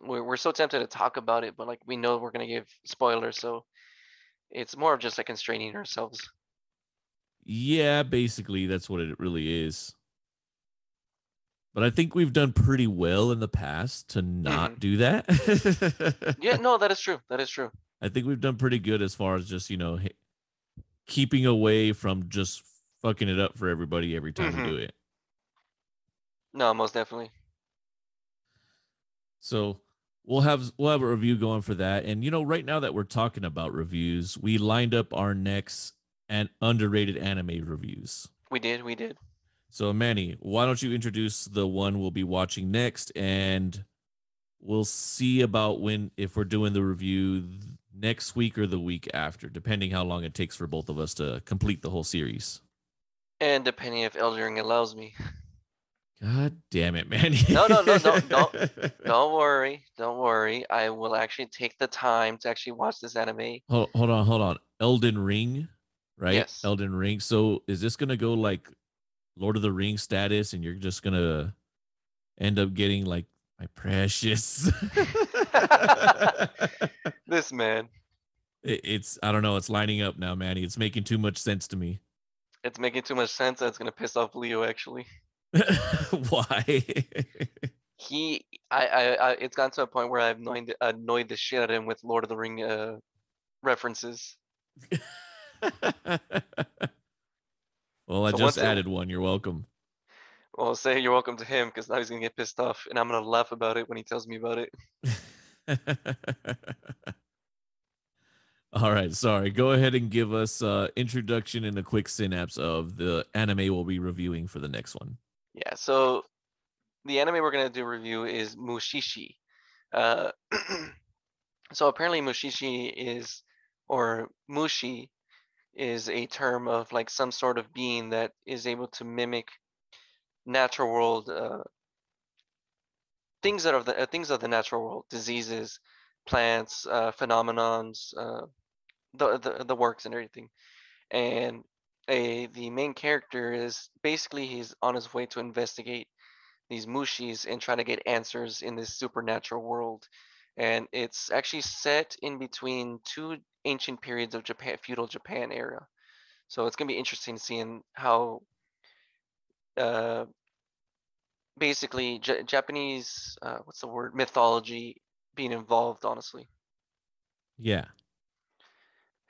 we're we're so tempted to talk about it, but like we know we're gonna give spoilers, so it's more of just like constraining ourselves. yeah, basically, that's what it really is. But I think we've done pretty well in the past to not do that. Yeah, no, that is true. That is true. I think we've done pretty good as far as just, you know, keeping away from just fucking it up for everybody every time Mhm. we do it. No, most definitely. So we'll have we'll have a review going for that. And you know, right now that we're talking about reviews, we lined up our next and underrated anime reviews. We did. We did. So Manny, why don't you introduce the one we'll be watching next and we'll see about when if we're doing the review next week or the week after, depending how long it takes for both of us to complete the whole series. And depending if Elden Ring allows me. God damn it, Manny. No, no, no, don't- don't- Don't worry. Don't worry. I will actually take the time to actually watch this anime. Hold, hold on, hold on. Elden Ring, right? Yes. Elden Ring. So is this gonna go like Lord of the Rings status, and you're just gonna end up getting like my precious? This man. It- it's I don't know. It's lining up now, Manny. It's making too much sense to me. It's making too much sense. That's gonna piss off Leo. Actually, Why? he, I, I, I it's gotten to a point where I've annoyed, annoyed the shit out of him with Lord of the Ring uh, references. well, I So just once it- added one. You're welcome. Well, say you're welcome to him because now he's gonna get pissed off, and I'm gonna laugh about it when he tells me about it. All right, sorry. Go ahead and give us uh introduction and a quick synapse of the anime we'll be reviewing for the next one. Yeah. So the anime we're gonna do review is Mushishi. Uh, so apparently Mushishi is, or Mushi, is a term of like some sort of being that is able to mimic natural world uh, things that are the uh, things of the natural world, diseases, plants, uh, phenomenons, uh, the, the the works and everything. And a the main character is basically he's on his way to investigate these mushis and try to get answers in this supernatural world. And it's actually set in between two ancient periods of Japan, feudal Japan era. So it's gonna be interesting seeing how uh, basically J- Japanese uh, what's the word mythology being involved, honestly. Yeah.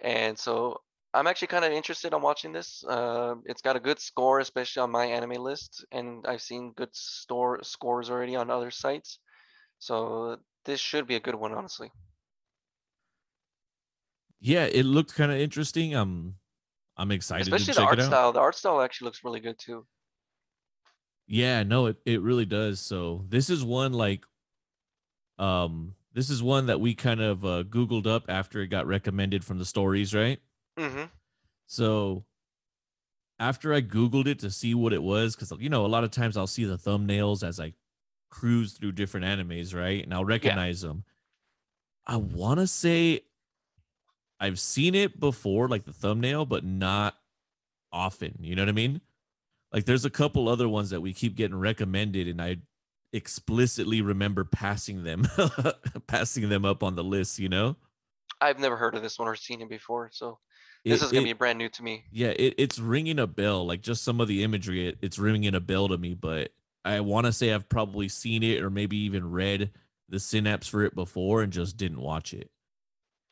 And so I'm actually kind of interested on watching this. Uh, it's got a good score, especially on MyAnimeList, and I've seen good store scores already on other sites. So this should be a good one, honestly. Yeah, it looked kind of interesting. I'm I'm excited Especially to the check art it out. style. The art style actually looks really good too. Yeah, no, it, it really does. So this is one like um this is one that we kind of uh googled up after it got recommended from the stories, right? Hmm So after I googled it to see what it was cuz you know, a lot of times I'll see the thumbnails as I cruise through different animes, right? And I'll recognize them. I want to say I've seen it before like the thumbnail but not often, you know what I mean? Like there's a couple other ones that we keep getting recommended and I explicitly remember passing them passing them up on the list, you know? I've never heard of this one or seen it before, so this It- is gonna it- be brand new to me. yeah, it, it's ringing a bell. Like just some of the imagery, it, it's ringing a bell to me. But I want to say I've probably seen it or maybe even read the synapse for it before and just didn't watch it.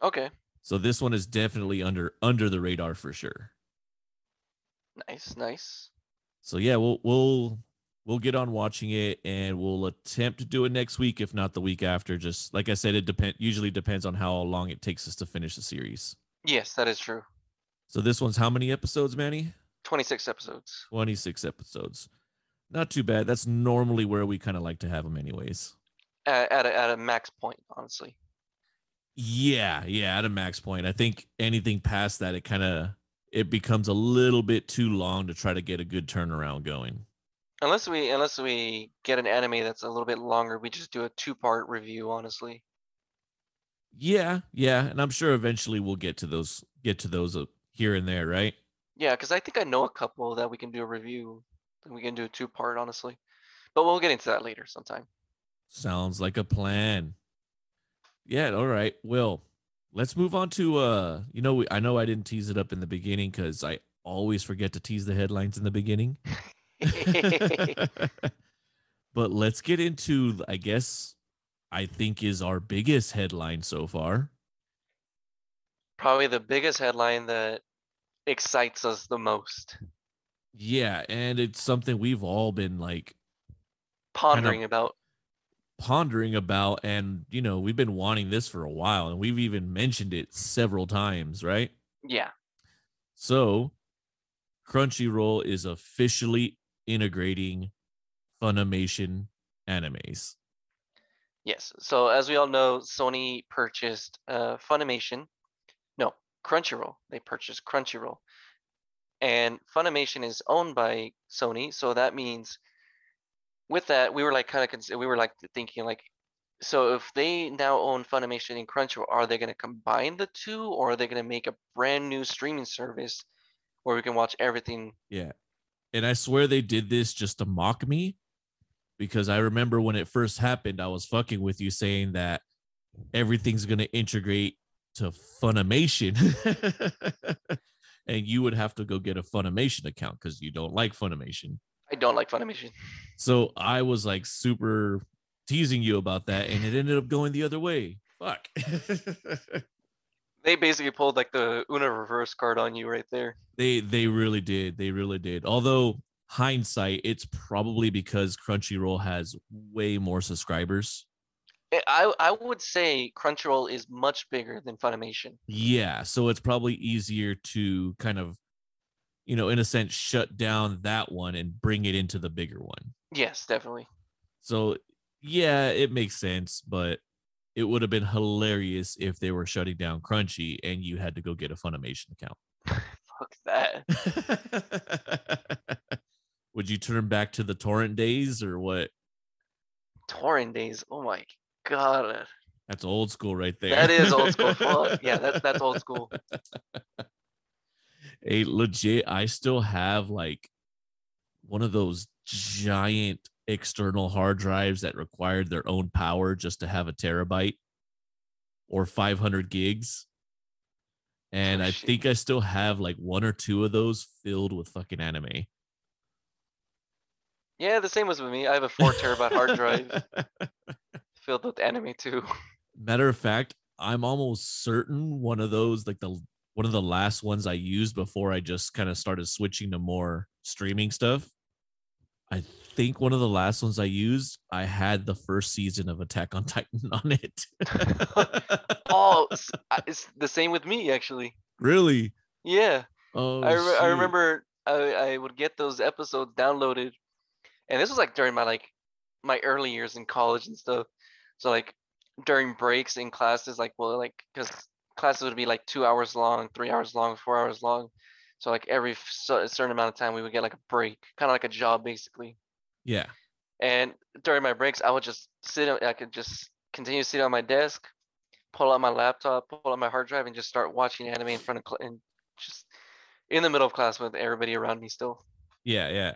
Okay, So this one is definitely under under the radar for sure. nice, nice. So yeah, we'll we'll we'll get on watching it and we'll attempt to do it next week, if not the week after. Just like I said, it depend usually depends on how long it takes us to finish the series. Yes, that is true. So this one's how many episodes, Manny? 26 episodes. 26 episodes. Not too bad. That's normally where we kind of like to have them, anyways. At, at, a, at a max point, honestly. Yeah, yeah, at a max point. I think anything past that, it kind of it becomes a little bit too long to try to get a good turnaround going. Unless we unless we get an anime that's a little bit longer, we just do a two part review, honestly. Yeah, yeah, and I'm sure eventually we'll get to those get to those uh, here and there, right? Yeah, because I think I know a couple that we can do a review. We can do a two part, honestly. But we'll get into that later sometime. Sounds like a plan. Yeah, all right. Well, let's move on to uh, you know, we, I know I didn't tease it up in the beginning cuz I always forget to tease the headlines in the beginning. but let's get into I guess I think is our biggest headline so far. Probably the biggest headline that excites us the most. Yeah, and it's something we've all been like Pondering about. pondering about and you know, we've been wanting this for a while and we've even mentioned it several times, right? Yeah. So, Crunchyroll is officially integrating Funimation animes. Yes. So as we all know, Sony purchased uh, Funimation. Crunchyroll. They purchased Crunchyroll, and Funimation is owned by Sony. So that means, with that, we were like kind of cons- we were like thinking like, so if they now own Funimation and Crunchyroll, are they going to combine the two, or are they going to make a brand new streaming service where we can watch everything? Yeah. And I swear they did this just to mock me because I remember when it first happened, I was fucking with you saying that everything's going to integrate to Funimation. and you would have to go get a Funimation account because you don't like Funimation. I don't like Funimation. So I was like super teasing you about that, and it ended up going the other way. Fuck. They basically pulled like the Una reverse card on you right there. they they really did. They really did. Although hindsight, it's probably because Crunchyroll has way more subscribers. I- I I would say Crunchyroll is much bigger than Funimation. Yeah, so it's probably easier to kind of, you know, in a sense, shut down that one and bring it into the bigger one. Yes, definitely. So yeah, it makes sense, but it would have been hilarious if they were shutting down Crunchy and you had to go get a Funimation account. Fuck that. would you turn back to the torrent days or what? Torrent days. Oh my god. That's old school right there. That is old school. Yeah, that's that's old school. Hey, legit, I still have like one of those giant external hard drives that required their own power just to have a terabyte or 500 gigs. And Oh, I shit. think I still have like one or two of those filled with fucking anime. Yeah, the same was with me. I have a four terabyte hard drive filled with anime too. Matter of fact, I'm almost certain one of those, like the one of the last ones I used before I just kind of started switching to more streaming stuff. I think one of the last ones I used, I had the first season of Attack on Titan on it. Oh, it's the same with me actually. really? Yeah, Oh, I, re- I remember I, I would get those episodes downloaded, and this was like during my like my early years in college and stuff. So like during breaks in classes, like well, like because classes would be like two hours long, three hours long, four hours long. So like every cer- certain amount of time, we would get like a break, kind of like a job basically. Yeah. And during my breaks, I would just sit. I could just continue sitting on my desk, pull out my laptop, pull out my hard drive, and just start watching anime in front of cl- and just in the middle of class with everybody around me still. Yeah. Yeah.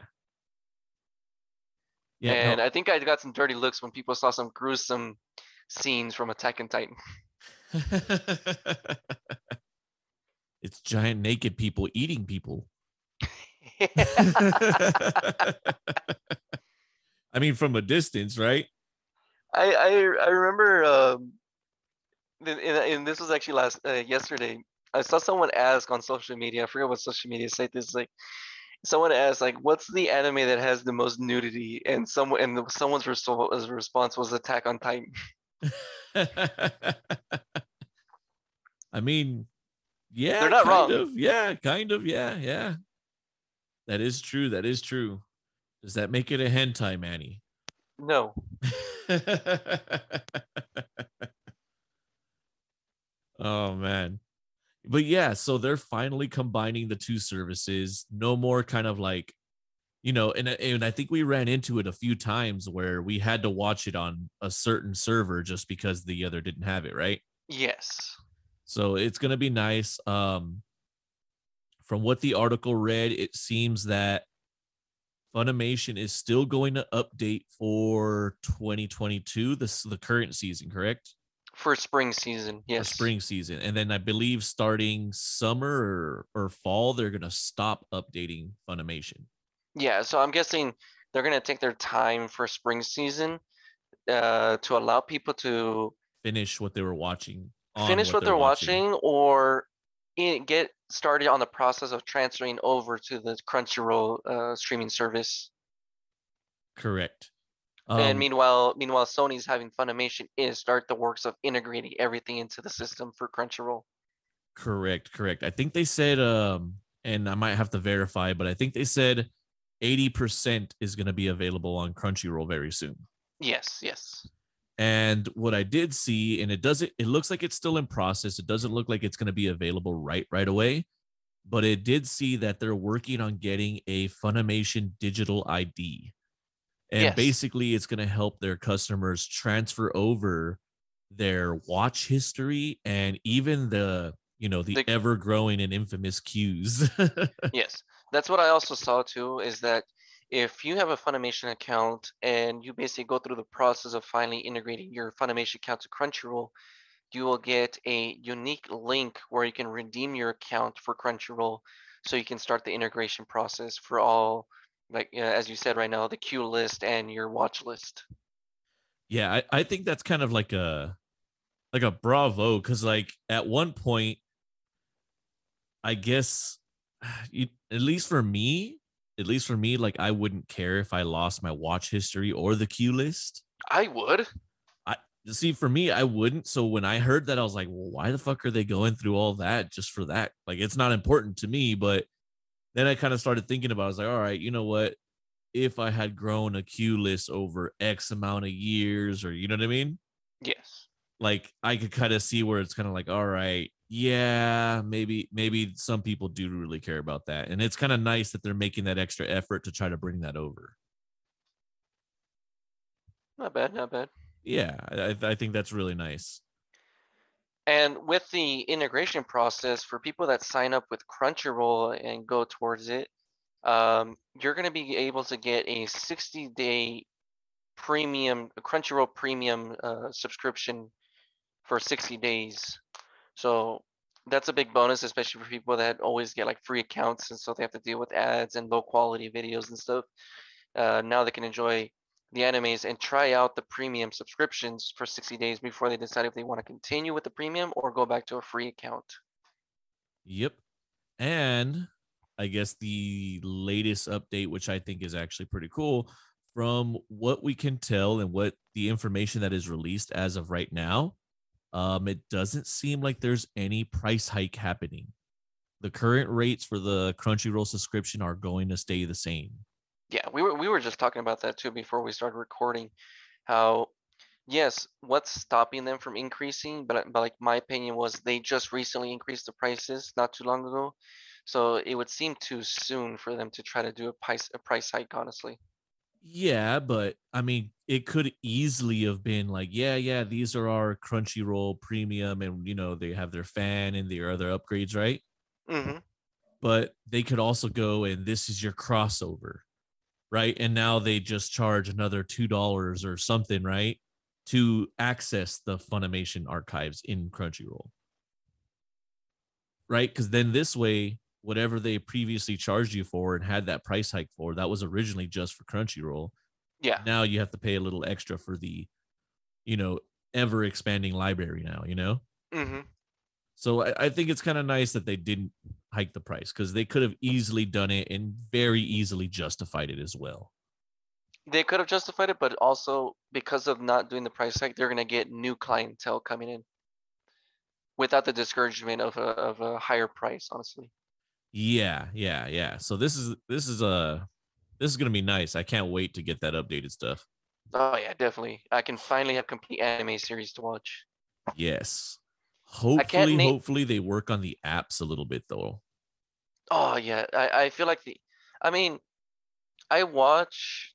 Yeah. no, and I think I got some dirty looks when people saw some gruesome scenes from Attack on Titan. it's giant naked people eating people. I mean, from a distance, right? I I I remember um, and, and this was actually last uh, yesterday. I saw someone ask on social media. I forget what social media site this is like. Someone asked like, "What's the anime that has the most nudity?" And someone and the, someone's his response was Attack on Titan. I mean, yeah, They're not wrong. Of, yeah, kind of. Yeah, yeah. That is true. That is true. Does that make it a hentai, Manny? No, oh man. But yeah, so they're finally combining the two services. No more kind of like, you know, and and I think we ran into it a few times where we had to watch it on a certain server just because the other didn't have it, right? yes, So it's going to be nice. Um, from what the article read, it seems that Funimation is still going to update for 2022, this the current season, correct? For spring season. For Yes, spring season, and then I believe starting summer or, or fall, they're going to stop updating Funimation. Yeah, so I'm guessing they're gonna take their time for spring season uh, to allow people to Finish what they were watching. finish what, they're watching, or i- get started on the process of transferring over to the Crunchyroll uh, streaming service. Correct. And Um, meanwhile, meanwhile, Sony's having Funimation is start the works of integrating everything into the system for Crunchyroll. Correct, correct. I think they said um and I might have to verify, but I think they said 80% is going to be available on Crunchyroll very soon. Yes, yes. And what I did see and it doesn't it looks like it's still in process. It doesn't look like it's going to be available right right away, but it did see that they're working on getting a Funimation digital ID. And Yes. basically it's going to help their customers transfer over their watch history and even the you know the, The- ever growing and infamous queues Yes, that's what I also saw too. Is that if you have a Funimation account and you basically go through the process of finally integrating your Funimation account to Crunchyroll, you will get a unique link where you can redeem your account for Crunchyroll, so you can start the integration process for all, like uh, as you said right now, the queue list and your watch list. yeah I, I think that's kind of like a like a bravo because like at one point i guess you, at least for me at least for me like i wouldn't care if i lost my watch history or the queue list I would. I see for me i wouldn't so when i heard that i was like well why the fuck are they going through all that just for that like it's not important to me but then i kind of started thinking about it. i was like all right you know what if i had grown a queue list over x amount of years or you know what i mean Yes. like i could kind of see where it's kind of like all right yeah maybe maybe some people do really care about that and it's kind of nice that they're making that extra effort to try to bring that over Not bad. Not bad. yeah i, I think that's really nice And with the integration process, for people that sign up with Crunchyroll and go towards it, um, you're going to be able to get a 60 day premium, Crunchyroll premium uh, subscription for 60 days. So that's a big bonus, especially for people that always get like free accounts and so they have to deal with ads and low quality videos and stuff. Uh, now they can enjoy the animes and try out the premium subscriptions for 60 days before they decide if they want to continue with the premium or go back to a free account. Yep. And I guess the latest update, which I think is actually pretty cool, from what we can tell and what the information that is released as of right now, um, it doesn't seem like there's any price hike happening. The current rates for the Crunchyroll subscription are going to stay the same. Yeah, we were we were just talking about that too before we started recording. How yes, what's stopping them from increasing? But but like my opinion was they just recently increased the prices not too long ago, so it would seem too soon for them to try to do a price a price hike. Honestly. Yeah, but I mean, it could easily have been like, yeah, yeah, these are our Crunchyroll premium, and you know they have their fan and their other upgrades, right? Mm-hmm. But they could also go and this is your crossover, right? And now they just charge another two dollars or something, right, to access the Funimation archives in Crunchyroll, right? Because then this way, whatever they previously charged you for and had that price hike for, that was originally just for Crunchyroll. Yeah. Now you have to pay a little extra for the, you know, ever expanding library now, you know? Mm-hmm. So I, I think it's kind of nice that they didn't hike the price because they could have easily done it and very easily justified it as well. They could have justified it, but also because of not doing the price hike, they're gonna get new clientele coming in without the discouragement of a of a higher price. Honestly. Yeah, yeah, yeah. So this is this is a this is gonna be nice. I can't wait to get that updated stuff. Oh yeah, definitely. I can finally have complete anime series to watch. Yes. Hopefully, name- hopefully they work on the apps a little bit though. Oh yeah, I, I feel like the, I mean, I watch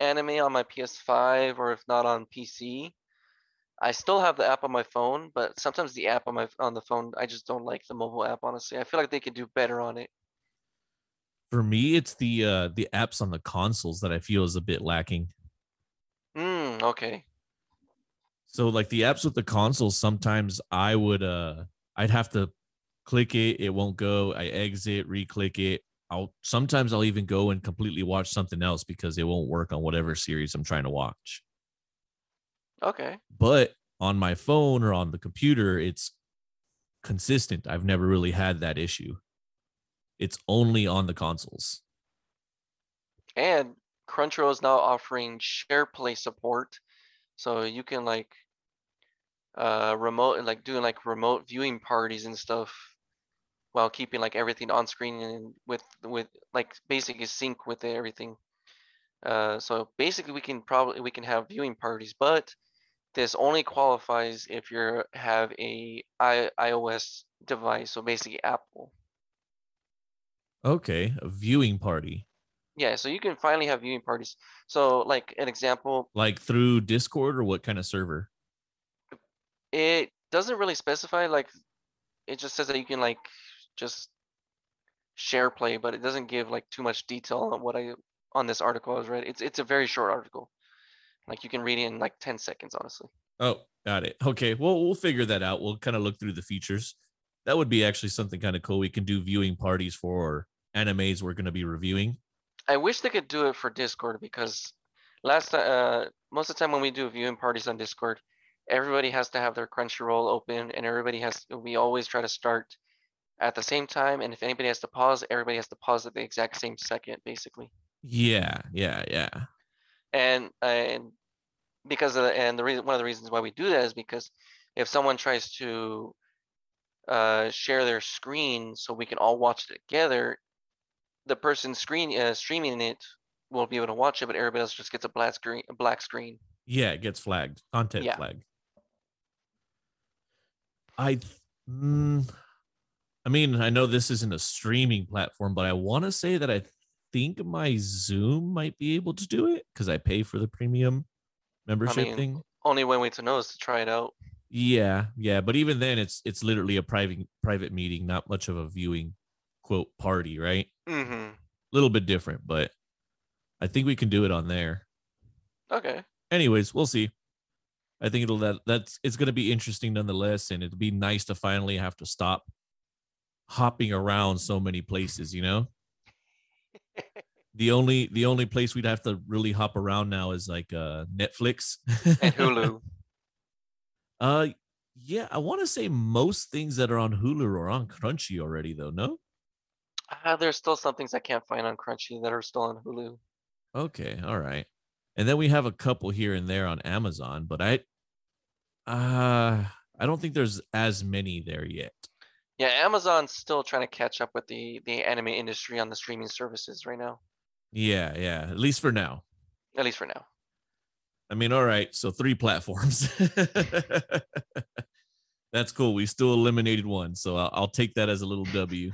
anime on my PS5 or if not on PC. I still have the app on my phone, but sometimes the app on my on the phone, I just don't like the mobile app. Honestly, I feel like they could do better on it. For me, it's the uh the apps on the consoles that I feel is a bit lacking. Hmm. Okay. So like the apps with the consoles, sometimes I would uh I'd have to click it, it won't go. I exit, re-click it. I'll sometimes I'll even go and completely watch something else because it won't work on whatever series I'm trying to watch. Okay. But on my phone or on the computer, it's consistent. I've never really had that issue. It's only on the consoles. And Crunchyroll is now offering share play support, so you can like uh remote like doing like remote viewing parties and stuff while keeping like everything on screen and with with like basically sync with everything. Uh, so basically we can probably we can have viewing parties, but this only qualifies if you have a I, iOS device, so basically Apple. Okay, a viewing party. Yeah, so you can finally have viewing parties. So like an example, Like through Discord or what kind of server? It doesn't really specify like it just says that you can like just SharePlay, but it doesn't give like too much detail on what I on this article I was read. It's it's a very short article. Like you can read it in like 10 seconds, honestly. Oh, got it. Okay. Well, we'll figure that out. We'll kind of look through the features. That would be actually something kind of cool. We can do viewing parties for animes we're going to be reviewing. I wish they could do it for Discord because last uh most of the time when we do viewing parties on Discord, everybody has to have their Crunchyroll open and everybody has we always try to start at the same time and if anybody has to pause, everybody has to pause at the exact same second basically. Yeah, yeah, yeah. And and because of the, and the reason one of the reasons why we do that is because if someone tries to uh share their screen so we can all watch it together, the person screen uh, streaming it won't be able to watch it, but everybody else just gets a black screen. A black screen. Yeah, it gets flagged. Content Yeah. flag. I mm, I mean, I know this isn't a streaming platform, but I want to say that I think my Zoom might be able to do it because I pay for the premium membership mean, thing. Only one way to know is to try it out. Yeah, yeah, but even then, it's it's literally a private private meeting, not much of a viewing quote party, right? Mm-hmm. A little bit different, but I think we can do it on there. Okay. Anyways, we'll see. I think it'll that that's it's gonna be interesting nonetheless, and it'll be nice to finally have to stop hopping around so many places, you know? The only the only place we'd have to really hop around now is like uh Netflix and Hulu. uh yeah, I want to say most things that are on Hulu are on Crunchy already though, no? Ah, there's still some things I can't find on Crunchy that are still on Hulu. Okay, all right. And then we have a couple here and there on Amazon, but I uh I don't think there's as many there yet. Yeah, Amazon's still trying to catch up with the the anime industry on the streaming services right now. Yeah, yeah, at least for now. At least for now. I mean, all right, so three platforms. That's cool. We still eliminated one, so I'll, I'll take that as a little W.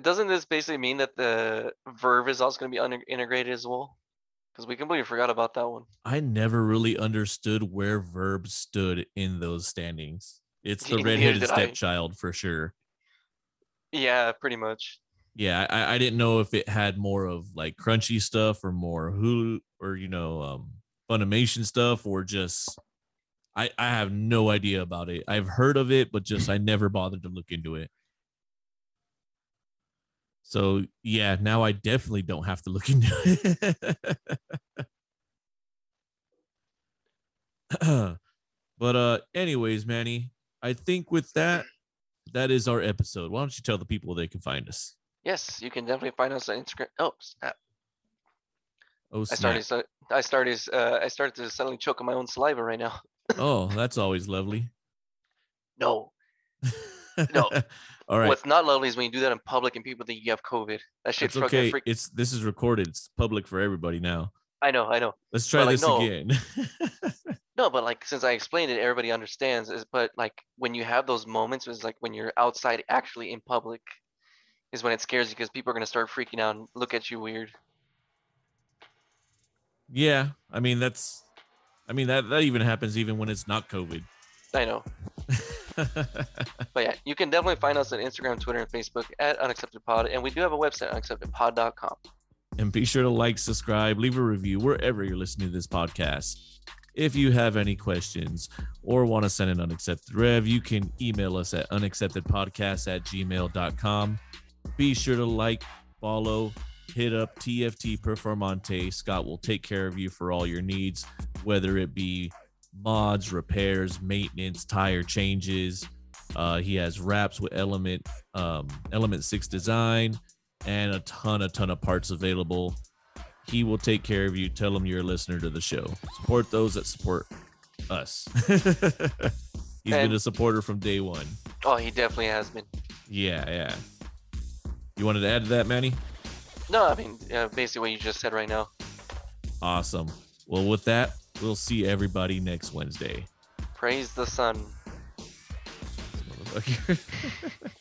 Doesn't this basically mean that the VRV is also going to be un- integrated as well? Because we completely forgot about that one. I never really understood where VRV stood in those standings. It's the redheaded did I. stepchild for sure. Yeah, pretty much. Yeah, I, I didn't know if it had more of like crunchy stuff or more Hulu or you know um Funimation stuff or just I I have no idea about it. I've heard of it, but just I never bothered to look into it. So yeah, now I definitely don't have to look into it. but uh anyways, Manny, I think with that, that is our episode. Why don't you tell the people where they can find us? Yes, you can definitely find us on Instagram. Oh, snap. Oh, snap. I started. I started. Uh, I started to suddenly choke on my own saliva right now. oh, that's always lovely. No, No. All right. what's not lovely is when you do that in public and people think you have COVID. That shit's It's fucking okay. freak. It's this is recorded. It's public for everybody now. I know. I know. Let's try like, this no. again. No, but like since I explained it, everybody understands. Is but like when you have those moments, is like when you're outside, actually in public, is when it scares you because people are gonna start freaking out and look at you weird. yeah, I mean that's I mean that that even happens even when it's not COVID. I know. But yeah, you can definitely find us on Instagram, Twitter, and Facebook at UnacceptedPod, and we do have a website, unacceptedpod.com. and be sure to like, subscribe, leave a review wherever you're listening to this podcast. If you have any questions or want to send an unaccepted rev, you can email us at unacceptedpodcast at gmail.com. Be sure to like, follow, hit up TFT Performante. Scott will take care of you for all your needs, whether it be mods, repairs, maintenance, tire changes. Uh, he has wraps with Element, um, Element 6 design, and a ton, a ton of parts available. He will take care of you. Tell him you're a listener to the show. Support those that support us. He's been a supporter from day one. Oh, he definitely has been. Yeah, yeah. You wanted to add to that, Manny? No, I mean uh, basically what you just said right now. Awesome. Well, with that, we'll see everybody next Wednesday. Praise the sun. Motherfucker.